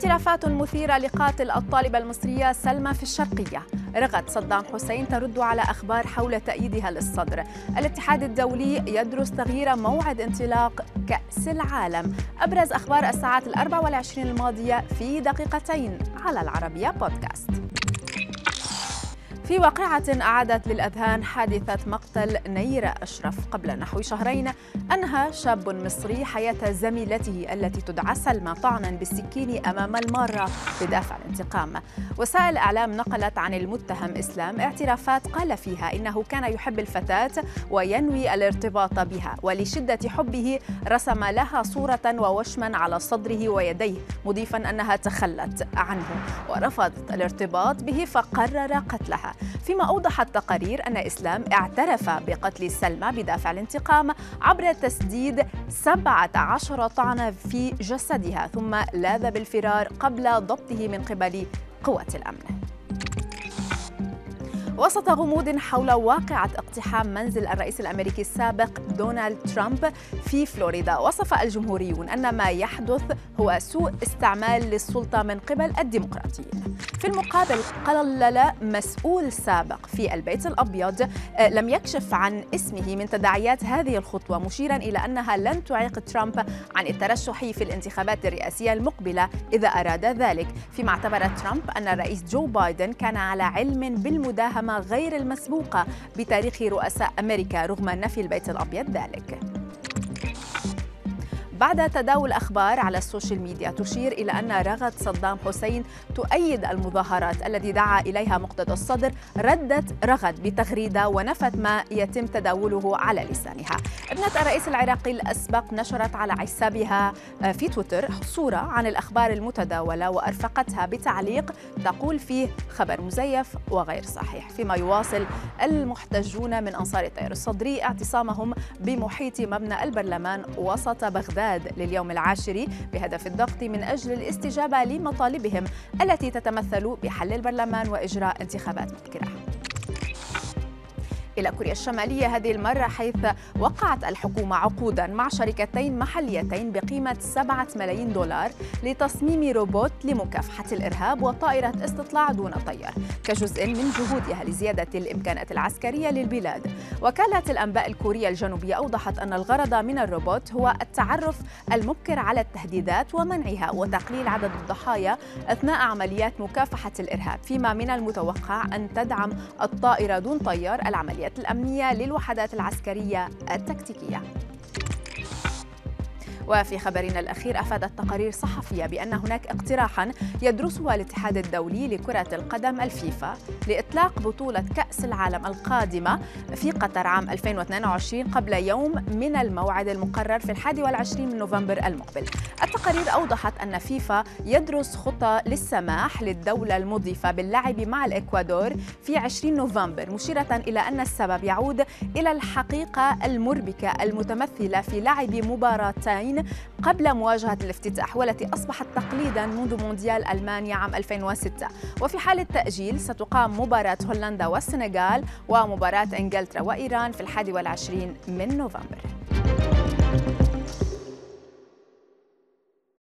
اعترافات مثيرة لقاتل الطالبة المصرية سلمى في الشرقية. رغد صدام حسين ترد على أخبار حول تأييدها للصدر. الاتحاد الدولي يدرس تغيير موعد انطلاق كأس العالم. أبرز أخبار الساعات الأربع والعشرين الماضية في دقيقتين على العربية بودكاست. في واقعة أعادت للأذهان حادثة مقتل نيرة أشرف قبل نحو شهرين. أنهى شاب مصري حياة زميلته التي تدعى سلمى طعنا بالسكين أمام المارة بدافع الانتقام. وسائل الإعلام نقلت عن المتهم إسلام اعترافات قال فيها إنه كان يحب الفتاة وينوي الارتباط بها ولشدة حبه رسم لها صورة ووشما على صدره ويديه مضيفا أنها تخلت عنه. ورفضت الارتباط به فقرر قتلها. فيما أوضح التقارير أن إسلام اعترف بقتل سلمى بدافع الانتقام عبر تسديد 17 طعنة في جسدها ثم لاذ بالفرار قبل ضبطه من قبل قوات الأمن. وسط غموض حول واقعة اقتحام منزل الرئيس الأمريكي السابق دونالد ترامب في فلوريدا. وصف الجمهوريون أن ما يحدث هو سوء استعمال للسلطة من قبل الديمقراطيين. في المقابل قلل مسؤول سابق في البيت الأبيض آه، لم يكشف عن اسمه من تداعيات هذه الخطوة مشيرا إلى أنها لن تعيق ترامب عن الترشح في الانتخابات الرئاسية المقبلة إذا أراد ذلك. فيما اعتبر ترامب أن الرئيس جو بايدن كان على علم بالمداهمة غير المسبوقة بتاريخ رؤساء أمريكا رغم نفي البيت الأبيض ذلك. بعد تداول أخبار على ال social media تشير إلى أن رغد صدام حسين تؤيد المظاهرات التي دعا إليها مقتدى الصدر ردت رغد بتغريدة ونفت ما يتم تداوله على لسانها. ابنة الرئيس العراقي الأسبق نشرت على حسابها آه، في تويتر صورة عن الأخبار المتداولة وأرفقتها بتعليق تقول فيه خبر مزيف وغير صحيح. فيما يواصل المحتجون من أنصار التيار الصدري اعتصامهم بمحيط مبنى البرلمان وسط بغداد. الإعداد لليوم العاشر بهدف الضغط من أجل الاستجابة لمطالبهم التي تتمثل بحل البرلمان وإجراء انتخابات مبكرة. إلى كوريا الشمالية هذه المرة حيث وقعت الحكومة عقودا مع شركتين محليتين بقيمة 7 ملايين دولار لتصميم روبوت لمكافحة الإرهاب وطائرة استطلاع دون طيار كجزء من جهودها لزيادة الإمكانات العسكرية للبلاد. وكالة الأنباء الكورية الجنوبية أوضحت أن الغرض من الروبوت هو التعرف المبكر على التهديدات ومنعها وتقليل عدد الضحايا أثناء عمليات مكافحة الإرهاب فيما من المتوقع أن تدعم الطائرة دون طيار العمليات الأمنية للوحدات العسكرية التكتيكية. وفي خبرنا الأخير أفادت تقارير صحفية بأن هناك اقتراحا يدرسه الاتحاد الدولي لكرة القدم الفيفا لإطلاق بطولة كأس العالم القادمة في قطر عام 2022 قبل يوم من الموعد المقرر في الحادي والعشرين من نوفمبر المقبل. التقارير أوضحت أن فيفا يدرس خطى للسماح للدولة المضيفة باللعب مع الإكوادور في 20 نوفمبر مشيرة إلى أن السبب يعود إلى الحقيقة المربكة المتمثلة في لعب مباراتين قبل مواجهة الافتتاح والتي أصبحت تقليدا منذ مونديال ألمانيا عام 2006 وفي حال التأجيل ستقام مباراة هولندا والسنغال ومباراة إنجلترا وإيران في الحادي والعشرين من نوفمبر.